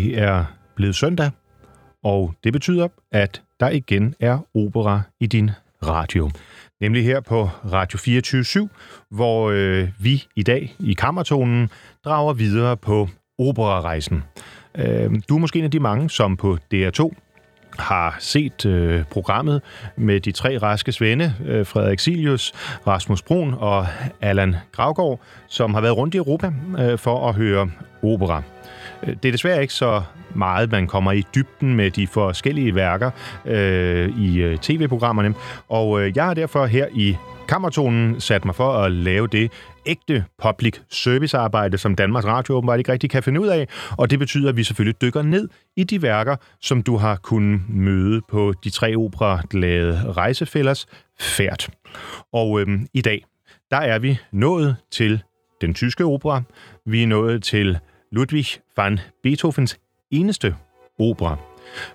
Det er blevet søndag, og det betyder, at der igen er opera i din radio. Nemlig her på Radio 24 hvor øh, vi i dag i Kammertonen drager videre på operarejsen. Øh, du er måske en af de mange, som på DR2 har set øh, programmet med de tre raske svende, øh, Frederik Silius, Rasmus Brun og Allan Gravgaard, som har været rundt i Europa øh, for at høre opera. Øh, det er desværre ikke så meget, man kommer i dybden med de forskellige værker øh, i øh, tv-programmerne, og øh, jeg har derfor her i Kammertonen sat mig for at lave det ægte public service arbejde, som Danmarks Radio åbenbart ikke rigtig kan finde ud af, og det betyder, at vi selvfølgelig dykker ned i de værker, som du har kunnet møde på de tre opera-glade rejsefælders færd. Og øhm, i dag, der er vi nået til den tyske opera. Vi er nået til Ludwig van Beethovens eneste opera.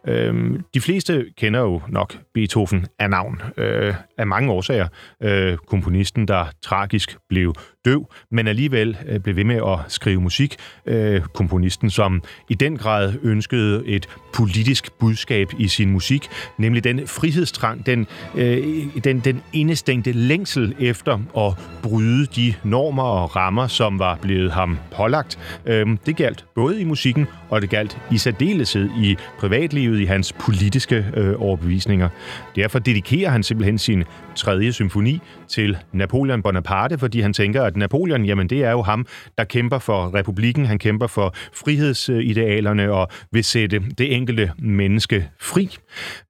Øhm, de fleste kender jo nok Beethoven af navn, øh, af mange årsager. Øh, komponisten, der tragisk blev døv, men alligevel øh, blev ved med at skrive musik. Øh, komponisten, som i den grad ønskede et politisk budskab i sin musik, nemlig den frihedstrang, den, øh, den, den indestængte længsel efter at bryde de normer og rammer, som var blevet ham pålagt. Øhm, det galt både i musikken, og det galt i særdeleshed i privatlivet, i hans politiske overbevisninger. Derfor dedikerer han simpelthen sin tredje symfoni til Napoleon Bonaparte, fordi han tænker, at Napoleon, jamen det er jo ham, der kæmper for republikken, han kæmper for frihedsidealerne og vil sætte det enkelte menneske fri.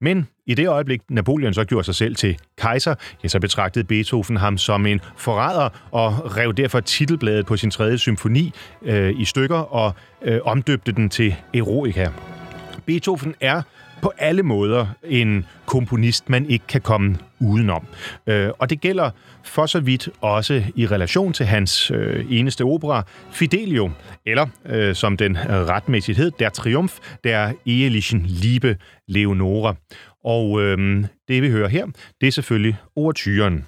Men i det øjeblik, Napoleon så gjorde sig selv til kejser, ja, så betragtede Beethoven ham som en forræder og rev derfor titelbladet på sin tredje symfoni øh, i stykker og øh, omdøbte den til Eroica. Beethoven er på alle måder en komponist, man ikke kan komme udenom. Øh, og det gælder for så vidt også i relation til hans øh, eneste opera, Fidelio, eller øh, som den retmæssigt hed, Der Triumph der Ehelichen Liebe Leonora. Og øh, det vi hører her, det er selvfølgelig overtyren.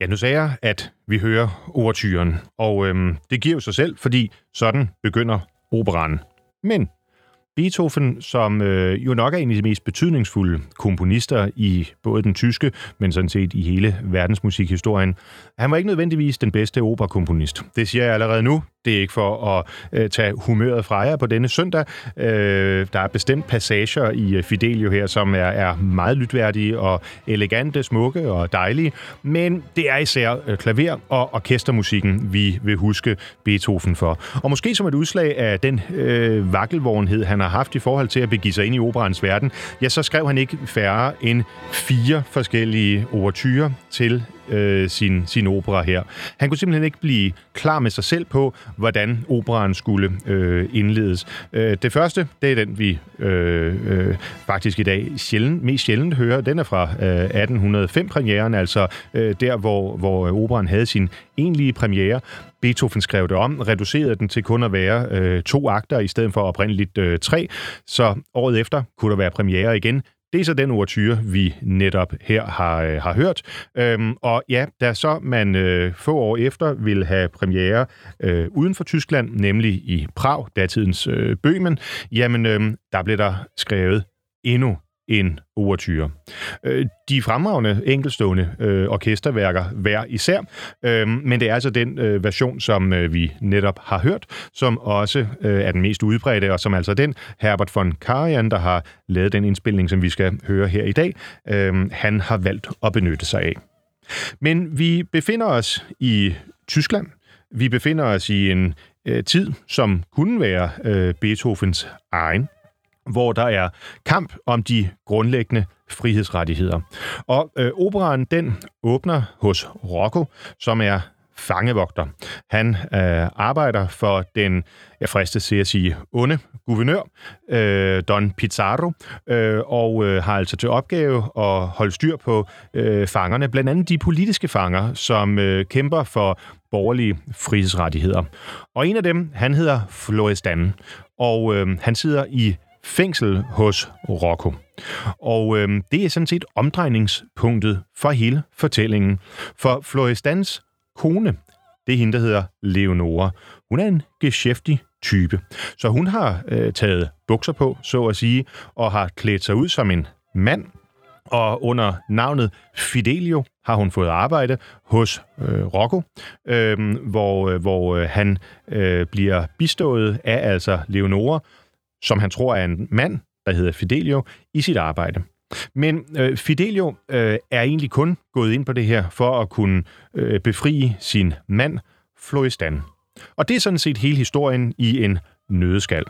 Ja, nu sagde jeg, at vi hører overtyren, og øhm, det giver jo sig selv, fordi sådan begynder operan. Men Beethoven, som øh, jo nok er en af de mest betydningsfulde komponister i både den tyske, men sådan set i hele verdensmusikhistorien, han var ikke nødvendigvis den bedste operakomponist. Det siger jeg allerede nu. Det er ikke for at øh, tage humøret fra jer på denne søndag. Øh, der er bestemt passager i øh, Fidelio her, som er, er meget lytværdige og elegante, smukke og dejlige. Men det er især øh, klaver- og orkestermusikken, vi vil huske Beethoven for. Og måske som et udslag af den øh, vakkelvognhed, han har haft i forhold til at begive sig ind i operans verden, ja, så skrev han ikke færre end fire forskellige overtyrer til øh, sin, sin opera her. Han kunne simpelthen ikke blive klar med sig selv på, hvordan operaen skulle øh, indledes. Øh, det første, det er den, vi øh, øh, faktisk i dag sjældent, mest sjældent hører. Den er fra øh, 1805-premieren, altså øh, der, hvor, hvor øh, operaen havde sin egentlige premiere. Beethoven skrev det om, reducerede den til kun at være øh, to akter i stedet for oprindeligt øh, tre. Så året efter kunne der være premiere igen. Det er så den overtyre, vi netop her har, øh, har hørt. Øhm, og ja, da så man øh, få år efter vil have premiere øh, uden for Tyskland, nemlig i Prag, datidens øh, Bøhmen, jamen øh, der blev der skrevet endnu en overtyre. Øh, de fremragende enkelstående øh, orkesterværker hver især, øh, men det er altså den øh, version, som øh, vi netop har hørt, som også øh, er den mest udbredte, og som altså den Herbert von Karajan, der har lavet den indspilning, som vi skal høre her i dag, øh, han har valgt at benytte sig af. Men vi befinder os i Tyskland. Vi befinder os i en øh, tid, som kunne være øh, Beethovens egen hvor der er kamp om de grundlæggende frihedsrettigheder. Og øh, operaen, den åbner hos Rocco, som er fangevogter. Han øh, arbejder for den, jeg fristes til at sige, onde guvernør, øh, Don Pizarro, øh, og øh, har altså til opgave at holde styr på øh, fangerne, blandt andet de politiske fanger, som øh, kæmper for borgerlige frihedsrettigheder. Og en af dem, han hedder Florestan, og øh, han sidder i fængsel hos Rocco. Og øh, det er sådan set omdrejningspunktet for hele fortællingen. For Florestans kone, det er hende, der hedder Leonora. Hun er en geschæftig type. Så hun har øh, taget bukser på, så at sige, og har klædt sig ud som en mand. Og under navnet Fidelio har hun fået arbejde hos øh, Rocco, øh, hvor, øh, hvor øh, han øh, bliver bistået af altså Leonora, som han tror er en mand, der hedder Fidelio, i sit arbejde. Men øh, Fidelio øh, er egentlig kun gået ind på det her for at kunne øh, befri sin mand, Floristan. Og det er sådan set hele historien i en nødeskal.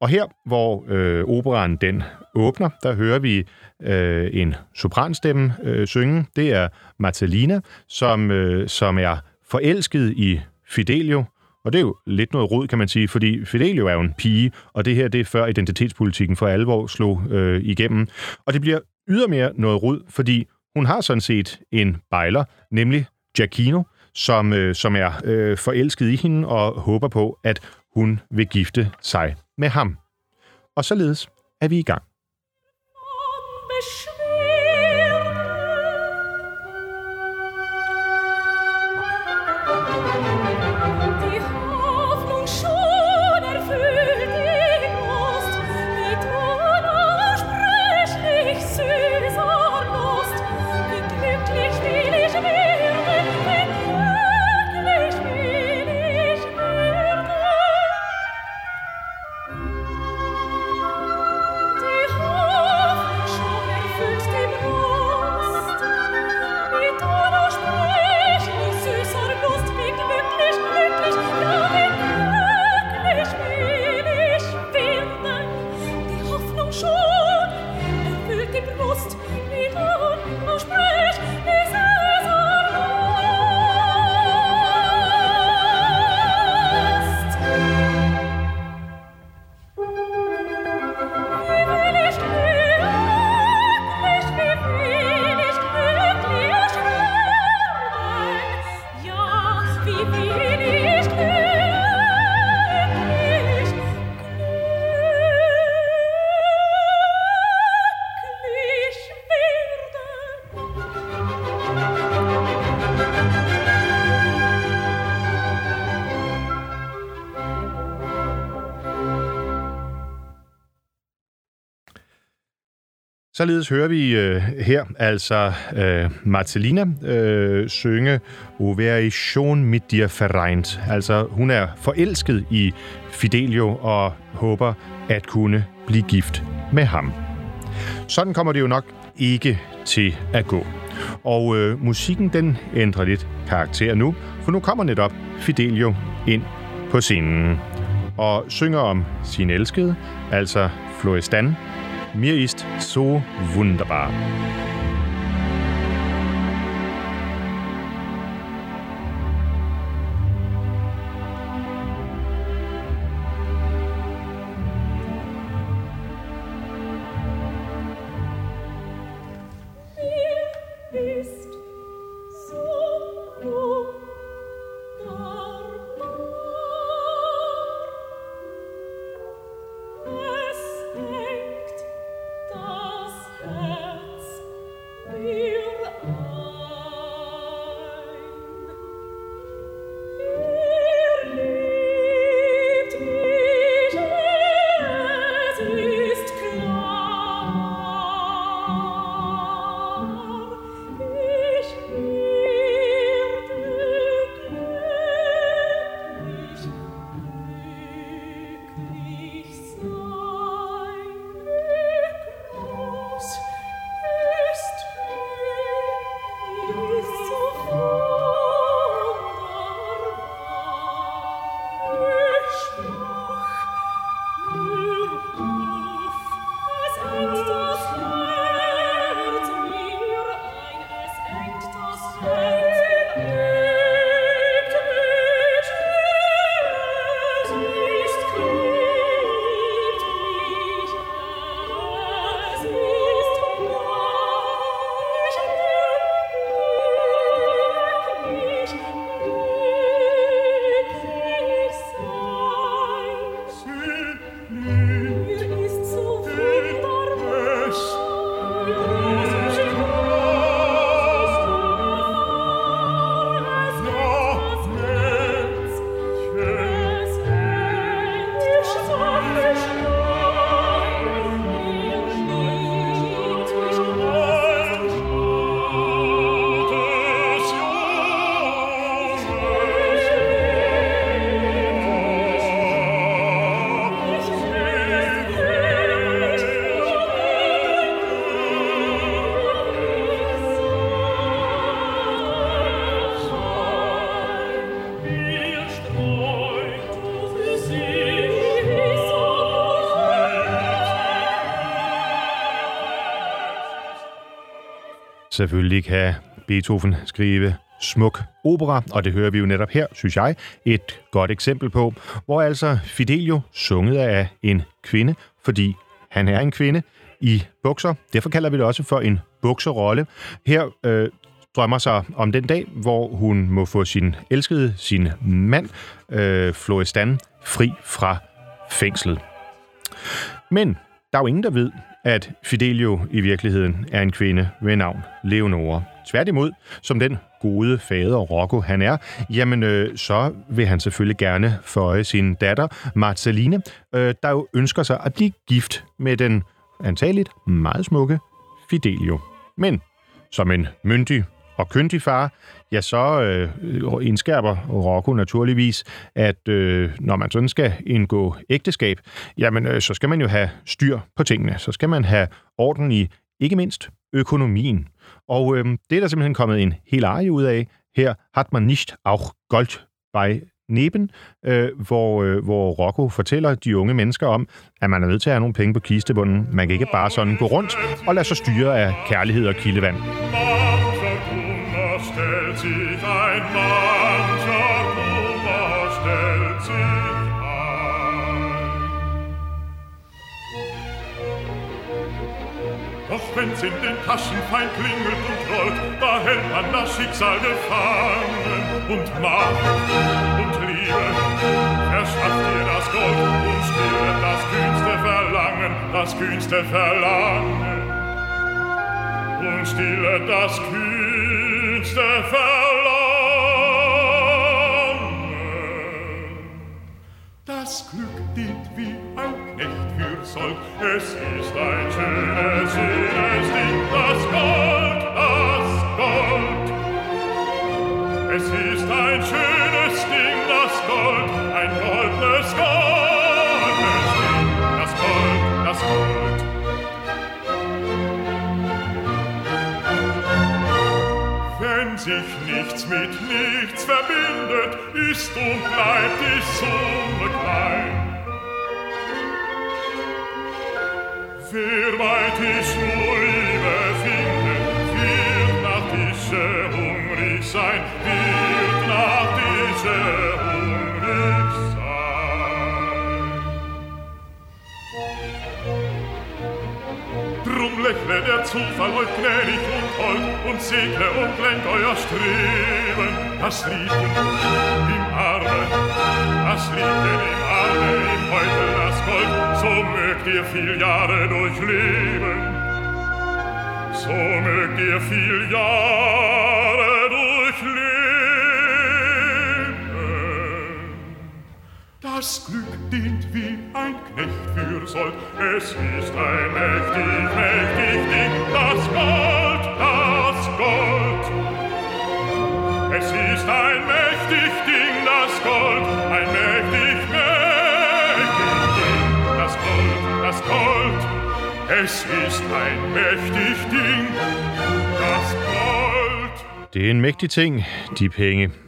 Og her, hvor øh, operan den åbner, der hører vi øh, en sopranstemme øh, synge. Det er Marcelina, som, øh, som er forelsket i Fidelio, og det er jo lidt noget rod, kan man sige, fordi Fidelio er jo en pige, og det her det er før identitetspolitikken for alvor slog øh, igennem. Og det bliver ydermere noget rod, fordi hun har sådan set en bejler, nemlig Giacchino, som, øh, som er øh, forelsket i hende og håber på, at hun vil gifte sig med ham. Og således er vi i gang. Således hører vi øh, her altså øh, Marcelina øh, synge O wäre schon mit dir vereint. Altså hun er forelsket i Fidelio og håber at kunne blive gift med ham. Sådan kommer det jo nok ikke til at gå. Og øh, musikken den ændrer lidt karakter nu, for nu kommer netop Fidelio ind på scenen og synger om sin elskede, altså Florestan, Mir ist so wunderbar. Selvfølgelig kan Beethoven skrive smuk opera, og det hører vi jo netop her, synes jeg, et godt eksempel på, hvor altså Fidelio sunget af en kvinde, fordi han er en kvinde i bukser. Derfor kalder vi det også for en bukserolle. Her øh, drømmer sig om den dag, hvor hun må få sin elskede, sin mand, øh, Florestan, fri fra fængslet. Men der er jo ingen, der ved, at Fidelio i virkeligheden er en kvinde ved navn Leonora. Tværtimod, som den gode fader Rocco han er, jamen øh, så vil han selvfølgelig gerne føje sin datter Marceline, øh, der jo ønsker sig at blive gift med den antageligt meget smukke Fidelio. Men som en myndig og kyndig far, ja, så øh, indskærper Rocco naturligvis, at øh, når man sådan skal indgå ægteskab, jamen øh, så skal man jo have styr på tingene. Så skal man have orden i ikke mindst økonomien. Og øh, det er der simpelthen kommet en hel arie ud af. Her hat man nicht auch Gold bei Neben, øh, hvor, øh, hvor Rocco fortæller de unge mennesker om, at man er nødt til at have nogle penge på kistebunden. Man kan ikke bare sådan gå rundt og lade sig styre af kærlighed og kildevand wenn's in den Taschen fein klingelt und rollt, da hält man das Schicksal gefangen und Macht und Liebe verschafft dir das Gold und stillet das kühnste Verlangen, das kühnste Verlangen und stillet das kühnste Verlangen, Das Glück dient wie ein Knecht für Sold. Es ist ein schönes, schönes Ding, das Gold, das Gold. Es ist ein schönes Ding, das Gold, ein goldenes Gold. sich nichts mit nichts verbindet, ist und bleibt die Summe klein. Wer weit ist nur Liebe finden, wird nach dieser hungrig sein, wird nach dieser hungrig sein. Drum lächle der Zufall euch gnädig und hold und segne und lenkt euer Streben. Das Lieben im Arme, das Lieben im Arme, im Beutel das Gold, so mögt ihr viel Jahre durchleben. So mögt ihr viel Jahre Das Glück dient wie ein Knecht für Sold. Es ist ein mächtig, mächtig Ding, das Gold, das Gold. Es ist ein mächtig Ding, das Gold, ein mächtig, mächtig Ding, das Gold, das Gold. Es ist ein mächtig Ding, das Gold. Det er en mægtig penge.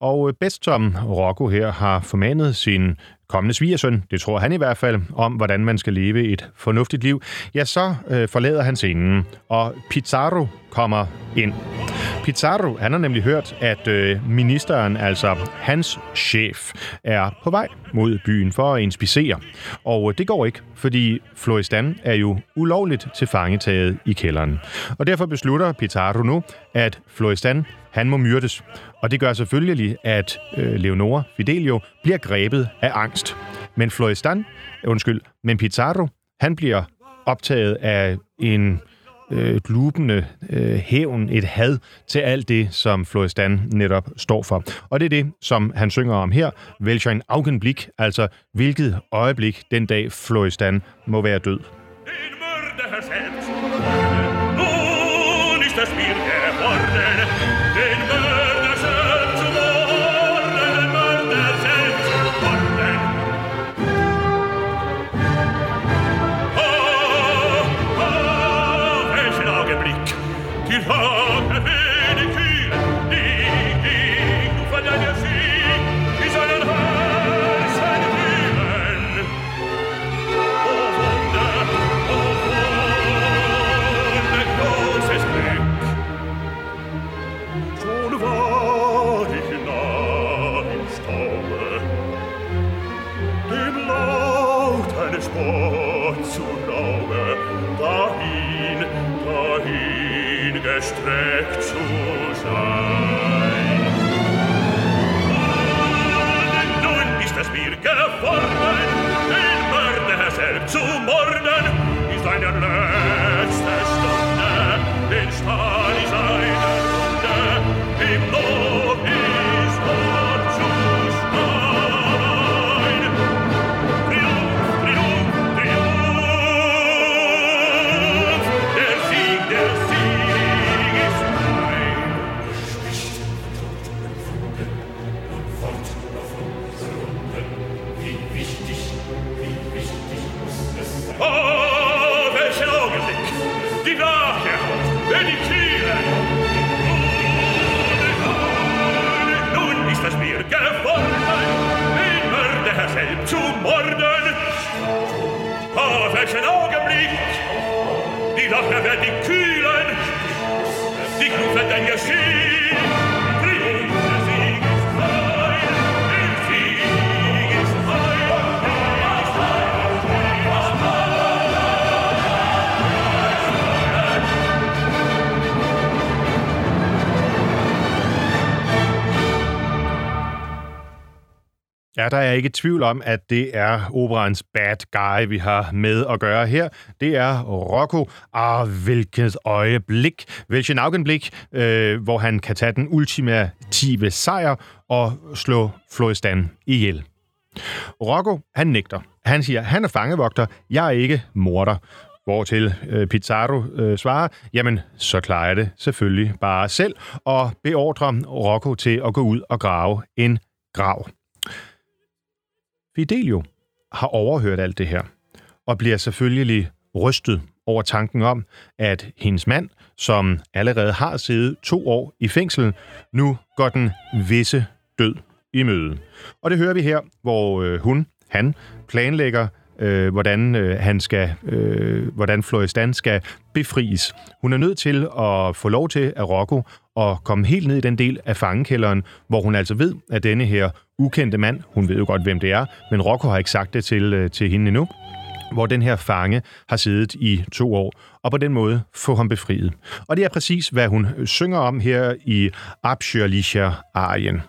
Og øh, bedst som Rocco her har formanet sin kommende svigersøn, det tror han i hvert fald, om hvordan man skal leve et fornuftigt liv, ja, så øh, forlader han scenen, og Pizarro kommer ind. Pizarro, han har nemlig hørt, at øh, ministeren, altså hans chef, er på vej mod byen for at inspicere. Og øh, det går ikke, fordi Floristan er jo ulovligt tilfangetaget i kælderen. Og derfor beslutter Pizarro nu, at Floristan, han må myrdes. Og det gør selvfølgelig, at øh, Leonora Fidelio bliver grebet af angst. Men Floristan, undskyld, men Pizarro, han bliver optaget af en øh, glubende øh, hævn, et had til alt det, som Floristan netop står for. Og det er det, som han synger om her, Welch ein Augenblick, altså hvilket øjeblik den dag Floristan må være død. Den welchen Augenblick die Lache wird dich kühlen, dich rufen dein Geschehen. Ja, der er ikke tvivl om, at det er operans bad guy, vi har med at gøre her. Det er Rocco. Ah, hvilket øjeblik. Hvilken augenblik, øh, hvor han kan tage den ultimative sejr og slå Floristan ihjel. Rocco, han nægter. Han siger, han er fangevogter, jeg er ikke morder. Hvortil øh, Pizarro øh, svarer, jamen, så klarer jeg det selvfølgelig bare selv, og beordrer Rocco til at gå ud og grave en grav. Fidelio har overhørt alt det her, og bliver selvfølgelig rystet over tanken om, at hendes mand, som allerede har siddet to år i fængsel, nu går den visse død i møde. Og det hører vi her, hvor øh, hun, han, planlægger, øh, hvordan øh, han skal, øh, hvordan Floristan skal befries. Hun er nødt til at få lov til at Rocco og komme helt ned i den del af fangekælderen, hvor hun altså ved, at denne her ukendte mand, hun ved jo godt, hvem det er, men Rocco har ikke sagt det til, øh, til hende endnu, hvor den her fange har siddet i to år, og på den måde få ham befriet. Og det er præcis, hvad hun synger om her i Abschirlicher Arien.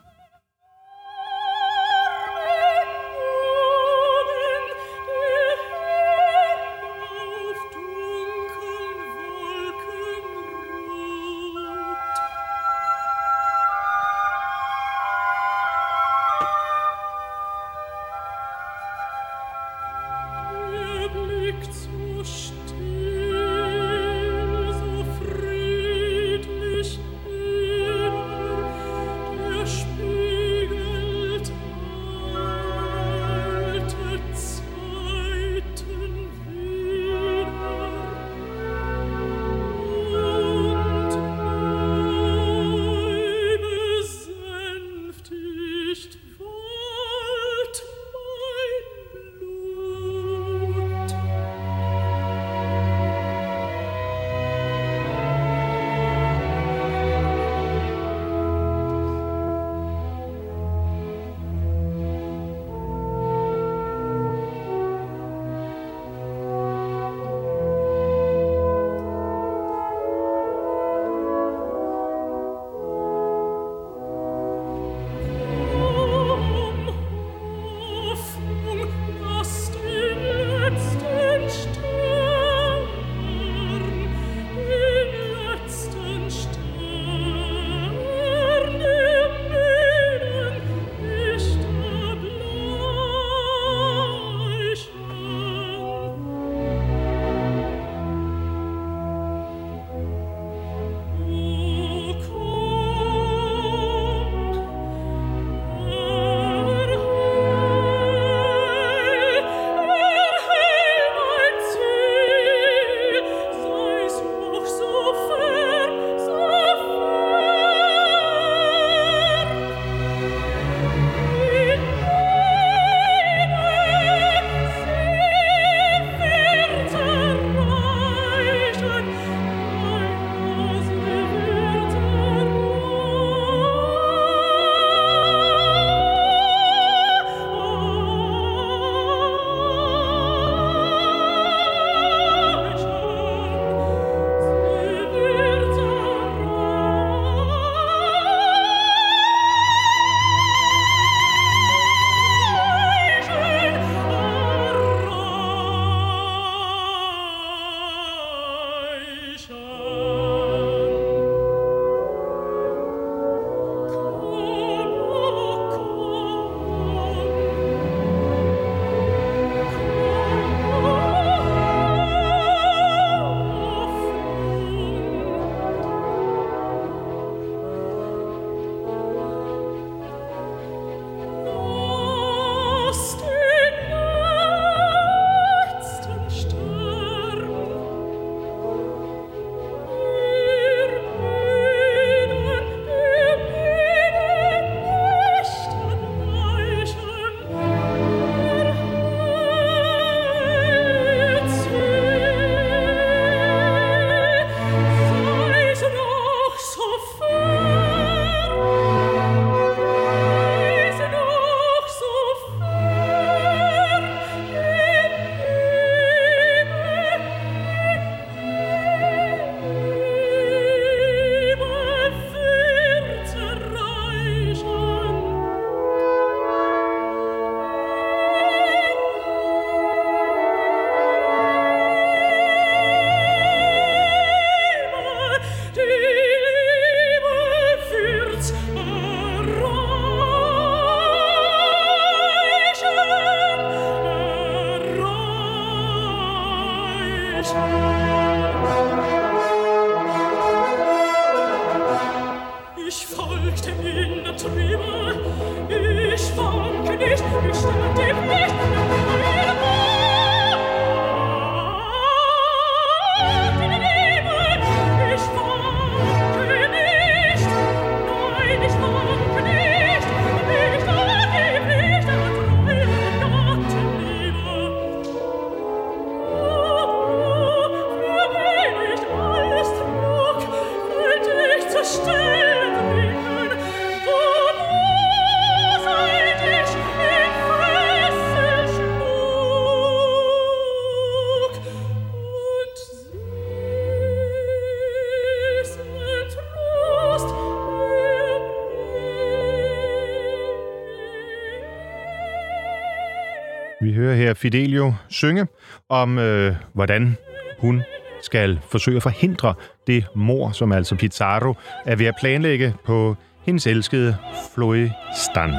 Vi hører her Fidelio synge om, øh, hvordan hun skal forsøge at forhindre det mor, som altså Pizarro er ved at planlægge på hendes elskede Florestan.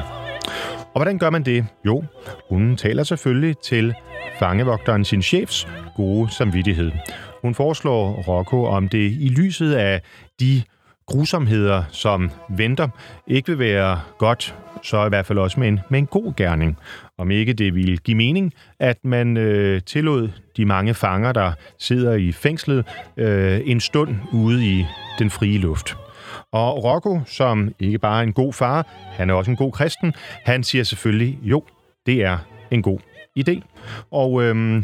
Og hvordan gør man det? Jo, hun taler selvfølgelig til fangevogteren, sin chefs, gode samvittighed. Hun foreslår Rocco om det i lyset af de grusomheder, som venter, ikke vil være godt, så i hvert fald også med en, med en god gerning. Om ikke det ville give mening, at man øh, tillod de mange fanger, der sidder i fængslet, øh, en stund ude i den frie luft. Og Rocco, som ikke bare er en god far, han er også en god kristen, han siger selvfølgelig, jo, det er en god idé. Og øhm,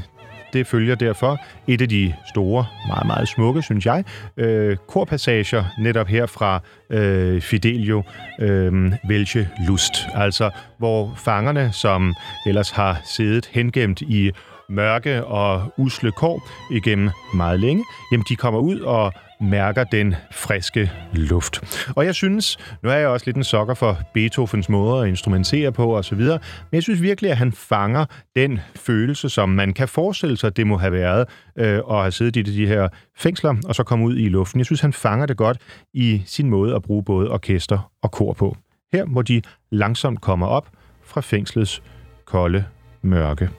det følger derfor et af de store, meget, meget smukke, synes jeg, øh, korpassager netop her fra øh, Fidelio øh, Velche Lust. Altså, hvor fangerne, som ellers har siddet hengemt i mørke og usle kår igennem meget længe, jamen de kommer ud og mærker den friske luft. Og jeg synes, nu er jeg også lidt en sokker for Beethovens måde at instrumentere på osv., men jeg synes virkelig, at han fanger den følelse, som man kan forestille sig, det må have været øh, at have siddet i de her fængsler og så komme ud i luften. Jeg synes, han fanger det godt i sin måde at bruge både orkester og kor på. Her, hvor de langsomt kommer op fra fængslets kolde mørke.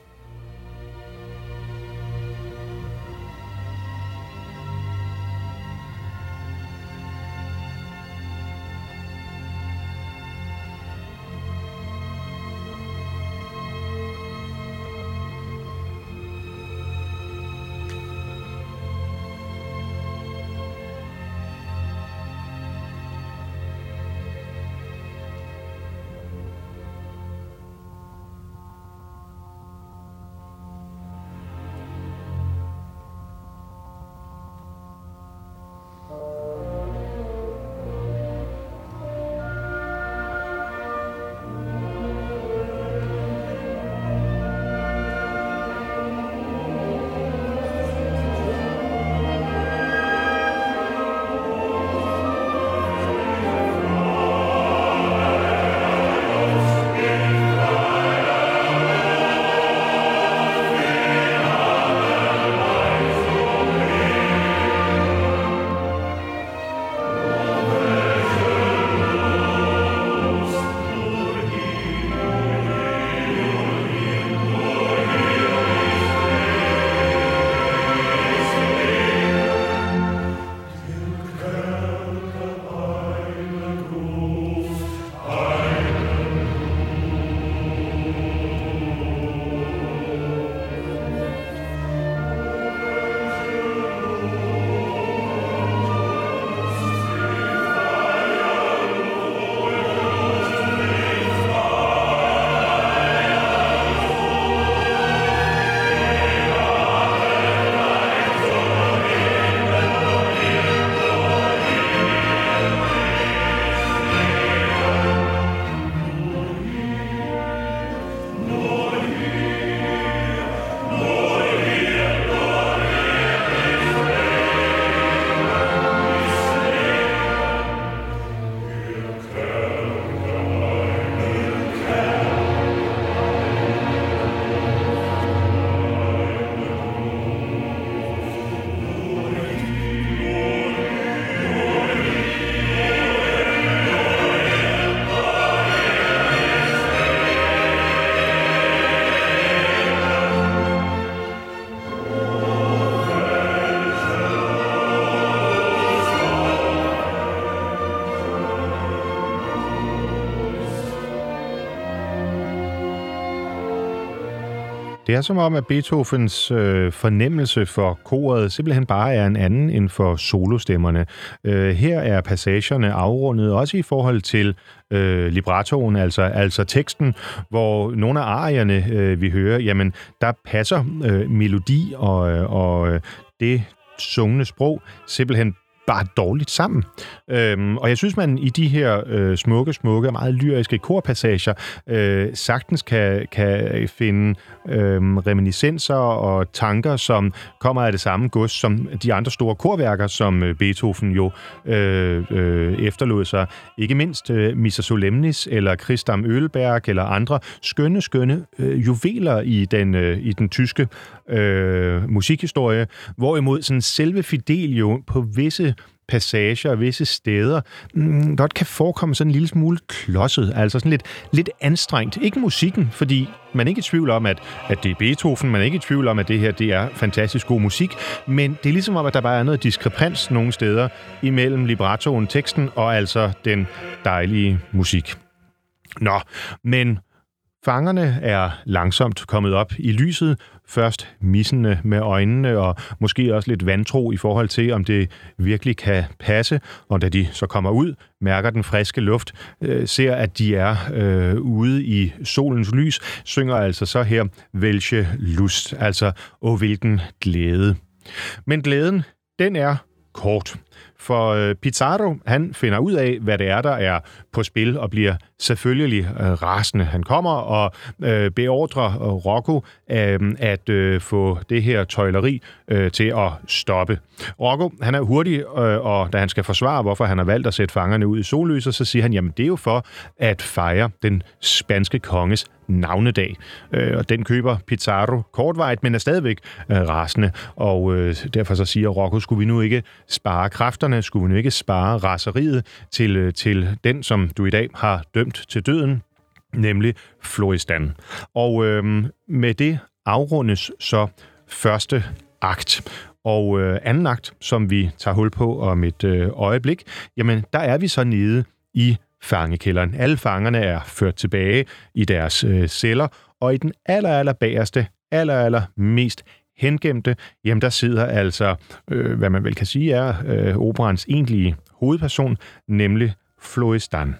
Det er som om, at Beethovens øh, fornemmelse for koret simpelthen bare er en anden end for solostemmerne. Øh, her er passagerne afrundet også i forhold til øh, librettoen, altså, altså teksten, hvor nogle af arierne, øh, vi hører, jamen, der passer øh, melodi og, øh, og øh, det sungne sprog simpelthen bare dårligt sammen. Øhm, og jeg synes, man i de her øh, smukke, smukke, meget lyriske korpassager øh, sagtens kan, kan finde øh, reminiscenser og tanker, som kommer af det samme gods som de andre store korværker, som øh, Beethoven jo øh, øh, efterlod sig. Ikke mindst øh, Missa Solemnis eller Christam Ølberg eller andre skønne, skønne øh, juveler i den, øh, i den tyske øh, musikhistorie, hvorimod sådan selve Fidelio på visse passager og visse steder mm, godt kan forekomme sådan en lille smule klodset, altså sådan lidt, lidt anstrengt. Ikke musikken, fordi man er ikke i tvivl om, at, at det er Beethoven, man er ikke i tvivl om, at det her det er fantastisk god musik, men det er ligesom om, at der bare er noget diskrepans nogle steder imellem librettoen, teksten og altså den dejlige musik. Nå, men Fangerne er langsomt kommet op i lyset, først missende med øjnene og måske også lidt vantro i forhold til, om det virkelig kan passe, og da de så kommer ud, mærker den friske luft, øh, ser, at de er øh, ude i solens lys, synger altså så her, Vælge lust, altså, åh hvilken glæde. Men glæden, den er kort. For øh, Pizarro, han finder ud af, hvad det er, der er på spil, og bliver selvfølgelig øh, rasende. Han kommer og øh, beordrer øh, Rocco øh, at øh, få det her tøjleri øh, til at stoppe. Rocco, han er hurtig, øh, og da han skal forsvare, hvorfor han har valgt at sætte fangerne ud i sollyset, så siger han, jamen det er jo for at fejre den spanske konges navnedag. Øh, og den køber Pizarro kortvejt, men er stadigvæk øh, rasende. Og øh, derfor så siger Rocco, skulle vi nu ikke spare kræfterne, skulle vi nu ikke spare raseriet til, øh, til den, som du i dag har dømt til døden, nemlig Floristan. Og øh, med det afrundes så første akt. Og øh, anden akt, som vi tager hul på om et øh, øjeblik, jamen der er vi så nede i fangekælderen. Alle fangerne er ført tilbage i deres øh, celler, og i den aller, aller bagerste, aller, aller mest hengemte, jamen der sidder altså, øh, hvad man vel kan sige er øh, operans egentlige hovedperson, nemlig Floristan.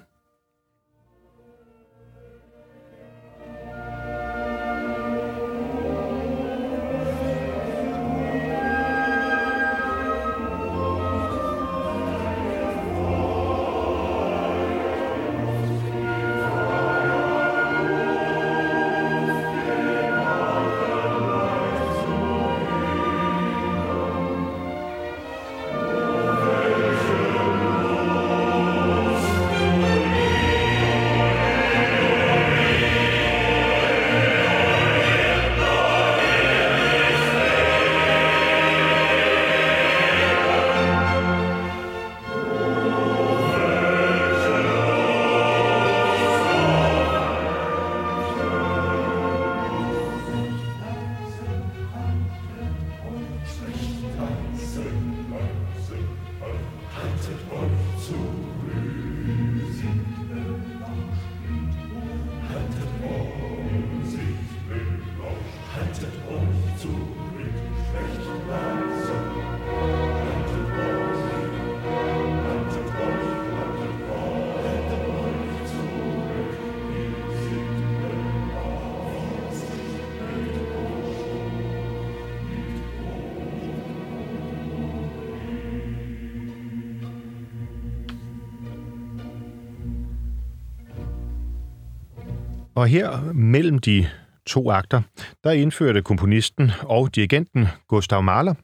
Og her mellem de to akter, der indførte komponisten og dirigenten Gustav Mahler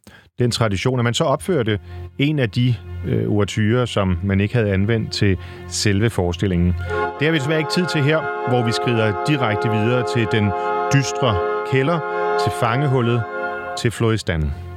den tradition, at man så opførte en af de øh, ouverturer, som man ikke havde anvendt til selve forestillingen. Det har vi desværre ikke tid til her, hvor vi skrider direkte videre til den dystre kælder, til fangehullet, til Floristan.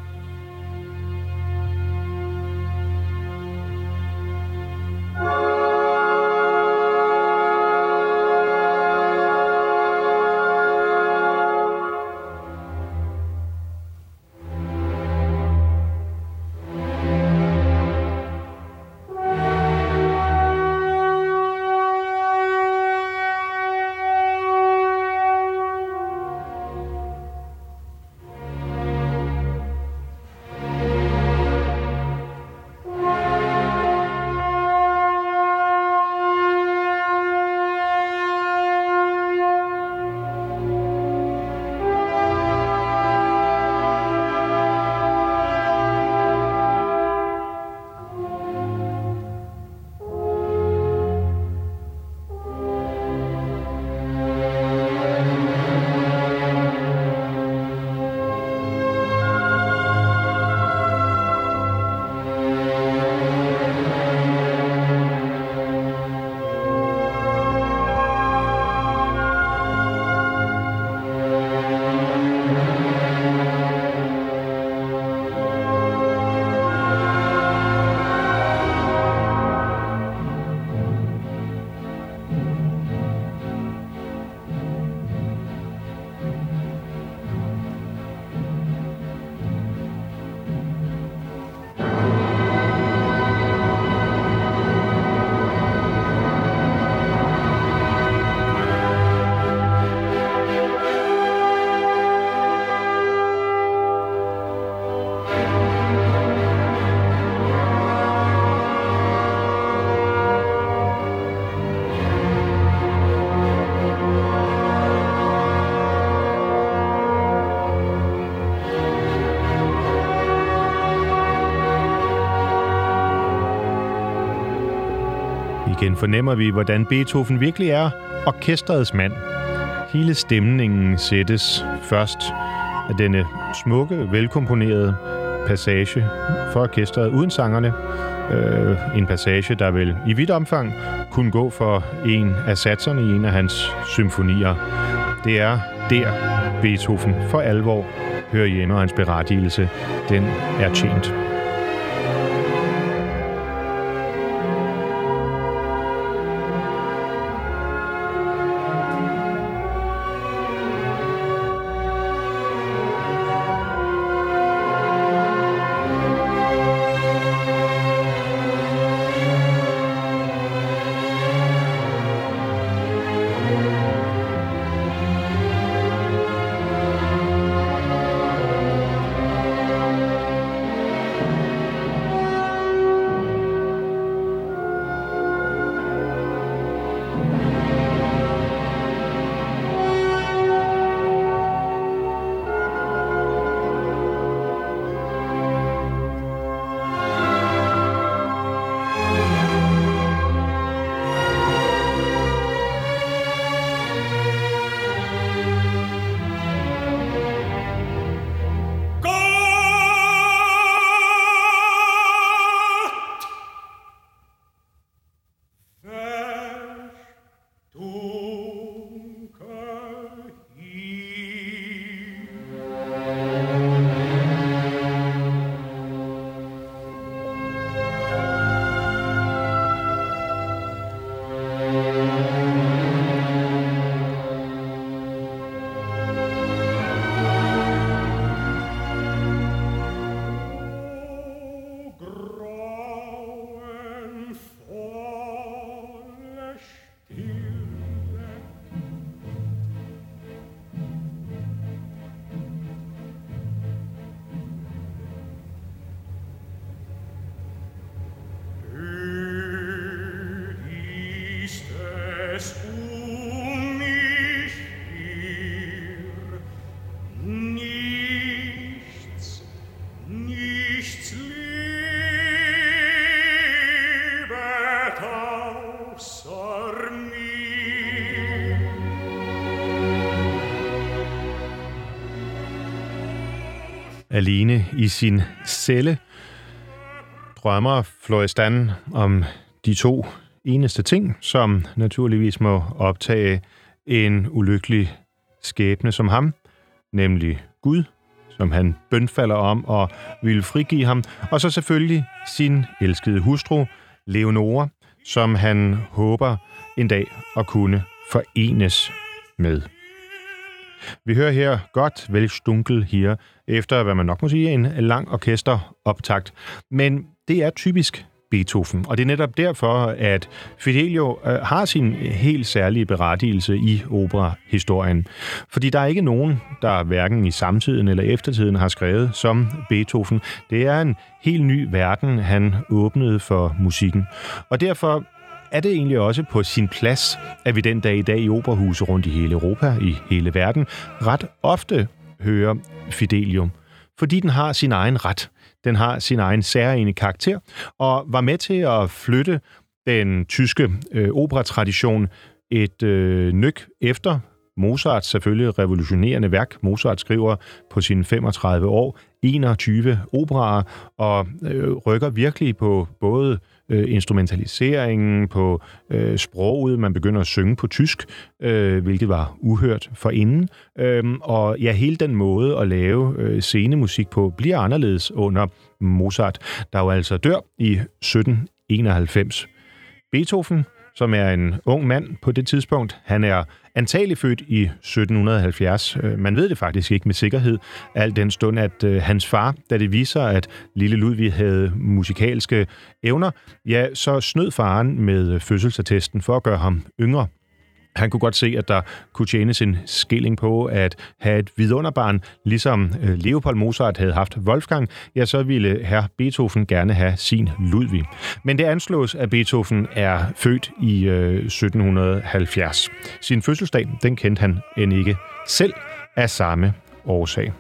Igen fornemmer vi, hvordan Beethoven virkelig er orkestrets mand. Hele stemningen sættes først af denne smukke, velkomponerede passage for orkestret uden sangerne. Øh, en passage, der vil i vidt omfang kunne gå for en af satserne i en af hans symfonier. Det er der, Beethoven for alvor hører hjemme, og hans berettigelse, den er tjent. Alene i sin celle, drømmer Florestan om de to eneste ting, som naturligvis må optage en ulykkelig skæbne som ham, nemlig Gud, som han bønfalder om og vil frigive ham, og så selvfølgelig sin elskede hustru, Leonora, som han håber en dag at kunne forenes med. Vi hører her godt Weltstunkel her, efter hvad man nok må sige en lang orkesteroptakt. Men det er typisk Beethoven. Og det er netop derfor, at Fidelio øh, har sin helt særlige berettigelse i operahistorien. Fordi der er ikke nogen, der hverken i samtiden eller eftertiden har skrevet som Beethoven. Det er en helt ny verden, han åbnede for musikken. Og derfor er det egentlig også på sin plads, at vi den dag i dag i operahuse rundt i hele Europa, i hele verden, ret ofte hører Fidelium, fordi den har sin egen ret. Den har sin egen særlige karakter, og var med til at flytte den tyske øh, operatradition et øh, nyk efter Mozarts selvfølgelig revolutionerende værk. Mozart skriver på sine 35 år 21 operaer og øh, rykker virkelig på både øh, instrumentaliseringen, på øh, sproget. Man begynder at synge på tysk, øh, hvilket var uhørt for inden. Øh, og ja, hele den måde at lave øh, scenemusik på bliver anderledes under Mozart, der jo altså dør i 1791. Beethoven som er en ung mand på det tidspunkt. Han er antagelig født i 1770. Øh, man ved det faktisk ikke med sikkerhed, al den stund, at øh, hans far, da det viser, at lille Ludvig havde musikalske evner, ja, så snød faren med øh, fødselsattesten for at gøre ham yngre. Han kunne godt se, at der kunne tjene sin skilling på at have et vidunderbarn, ligesom øh, Leopold Mozart havde haft Wolfgang, ja, så ville herr Beethoven gerne have sin Ludwig. Men det anslås, at Beethoven er født i øh, 1770. Sin fødselsdag, den kendte han end ikke selv af samme årsag.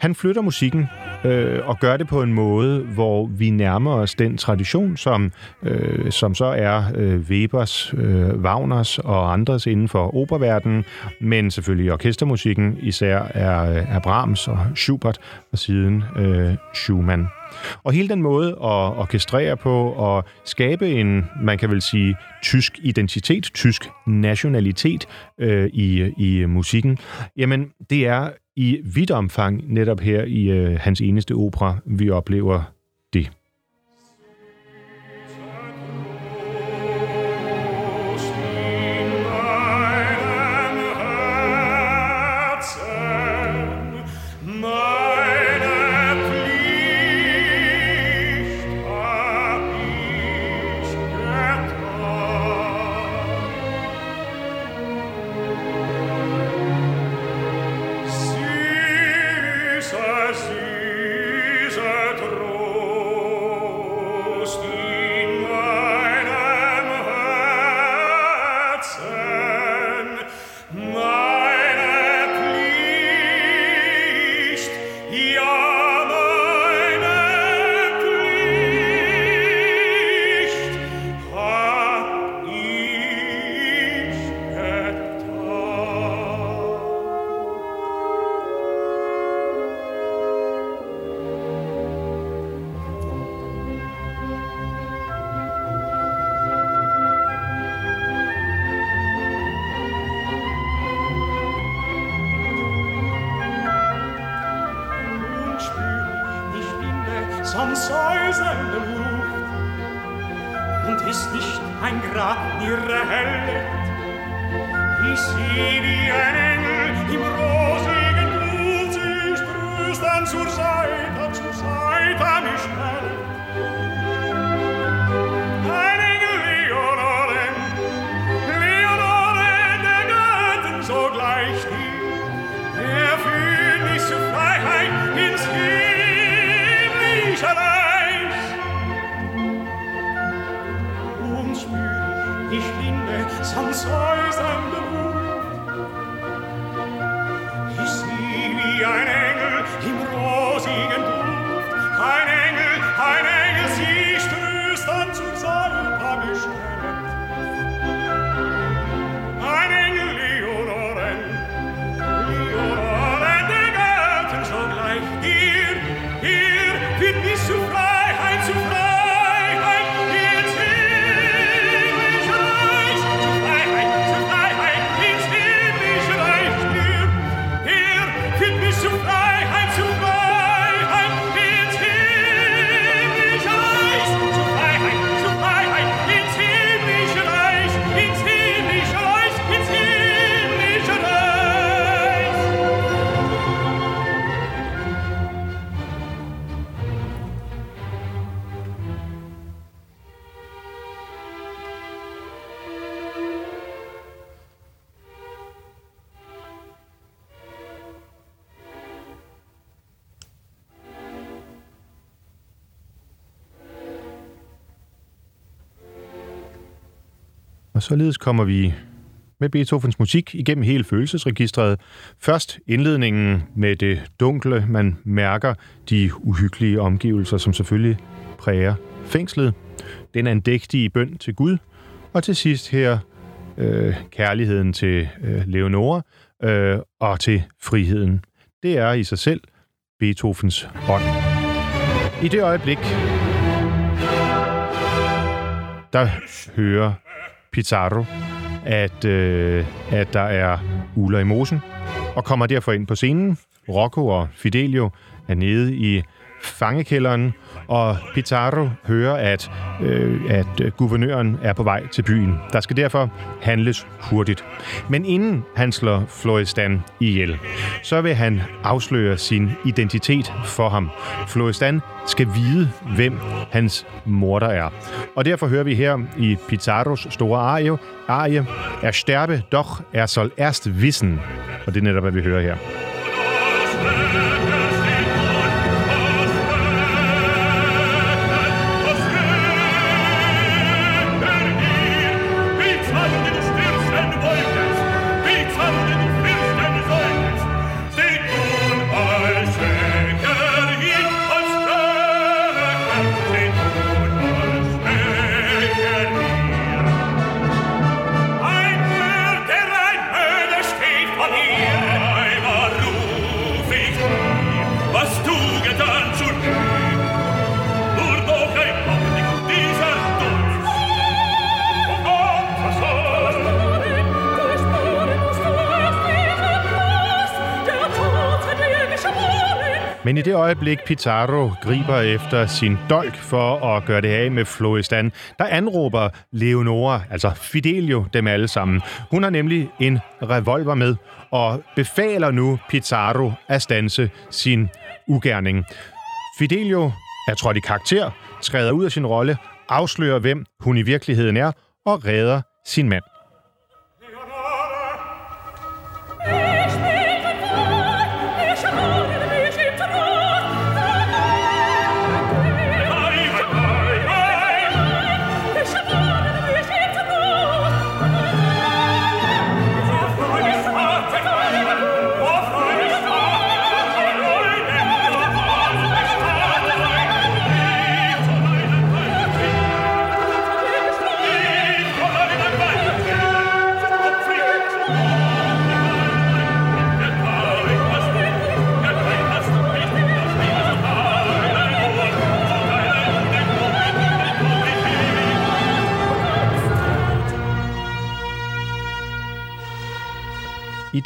Han flytter musikken øh, og gør det på en måde, hvor vi nærmer os den tradition, som, øh, som så er øh, Webers, øh, Wagners og andres inden for operverdenen, men selvfølgelig orkestermusikken især er, øh, er Brahms og Schubert og siden øh, Schumann. Og hele den måde at orkestrere på og skabe en, man kan vel sige, tysk identitet, tysk nationalitet øh, i, i musikken, jamen det er i vidt omfang netop her i øh, hans eneste opera, vi oplever således kommer vi med Beethovens musik igennem hele følelsesregistret. Først indledningen med det dunkle, man mærker de uhyggelige omgivelser, som selvfølgelig præger fængslet. Den andægtige bøn til Gud. Og til sidst her øh, kærligheden til øh, Leonora øh, og til friheden. Det er i sig selv Beethovens ånd. I det øjeblik, der hører Pizarro, at, øh, at der er uler i mosen, og kommer derfor ind på scenen. Rocco og Fidelio er nede i fangekælderen, og Pizarro hører, at, øh, at øh, guvernøren er på vej til byen. Der skal derfor handles hurtigt. Men inden han slår Florestan ihjel, så vil han afsløre sin identitet for ham. Florestan skal vide, hvem hans morder er. Og derfor hører vi her i Pizarros store arie, arie er sterbe, doch er soll erst wissen. Og det er netop, hvad vi hører her. Men i det øjeblik, Pizarro griber efter sin dolk for at gøre det af med Floristan, der anråber Leonora, altså Fidelio, dem alle sammen. Hun har nemlig en revolver med og befaler nu Pizarro at stanse sin ugerning. Fidelio er trådt i karakter, træder ud af sin rolle, afslører, hvem hun i virkeligheden er, og redder sin mand.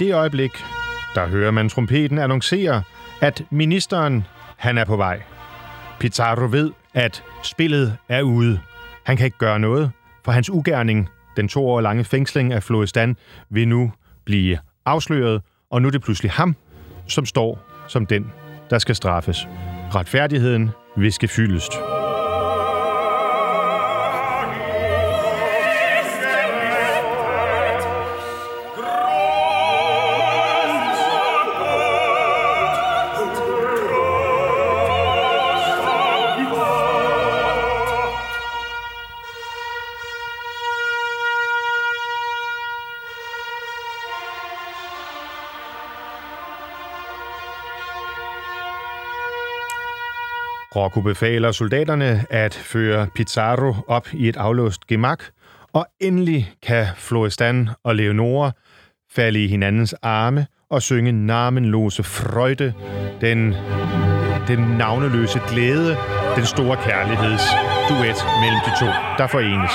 Det øjeblik, der hører man trompeten annoncere, at ministeren, han er på vej. Pizarro ved, at spillet er ude. Han kan ikke gøre noget, for hans ugerning, den to år lange fængsling af Floristan, vil nu blive afsløret, og nu er det pludselig ham, som står som den, der skal straffes. Retfærdigheden viske fyldest. Rocco befaler soldaterne at føre Pizarro op i et aflåst gemak, og endelig kan Florestan og Leonora falde i hinandens arme og synge namenlose frøjte, den, den navneløse glæde, den store kærligheds duet mellem de to, der forenes.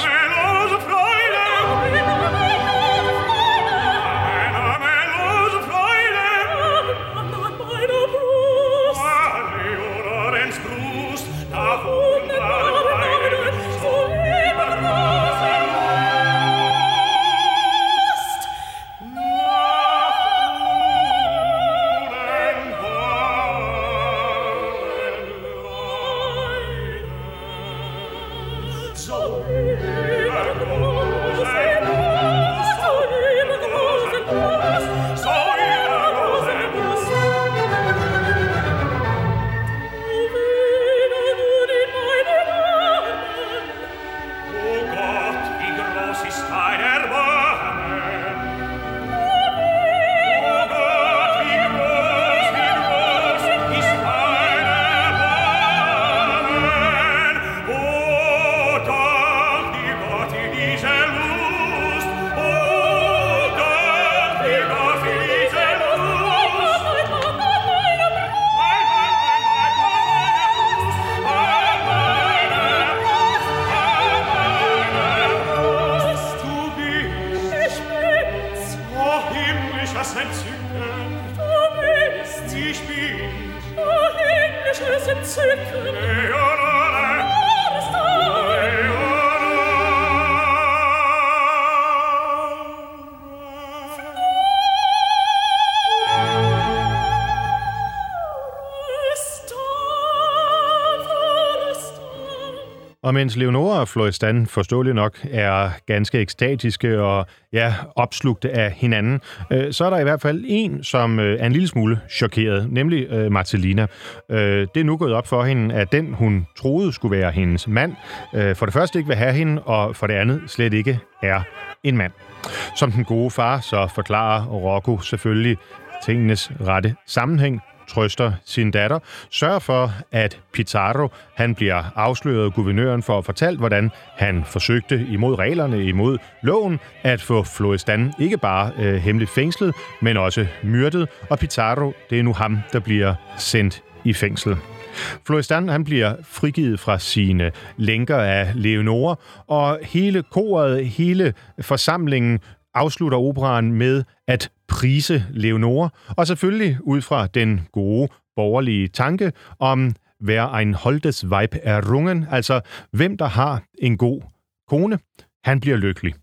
Og mens Leonora og Floristan forståeligt nok er ganske ekstatiske og ja, opslugte af hinanden, øh, så er der i hvert fald en, som øh, er en lille smule chokeret, nemlig øh, Marcelina. Øh, det er nu gået op for hende, at den, hun troede skulle være hendes mand, øh, for det første ikke vil have hende, og for det andet slet ikke er en mand. Som den gode far, så forklarer Rocco selvfølgelig tingenes rette sammenhæng, trøster sin datter, sørger for, at Pizarro han bliver afsløret af guvernøren for at fortælle, hvordan han forsøgte imod reglerne, imod loven, at få Floristan ikke bare øh, hemmeligt fængslet, men også myrdet, og Pizarro, det er nu ham, der bliver sendt i fængsel. Floristan han bliver frigivet fra sine lænker af Leonora, og hele koret, hele forsamlingen afslutter operaen med at prise Leonore, og selvfølgelig ud fra den gode borgerlige tanke om wer ein holdes Weib errungen, altså hvem der har en god kone, han bliver lykkelig.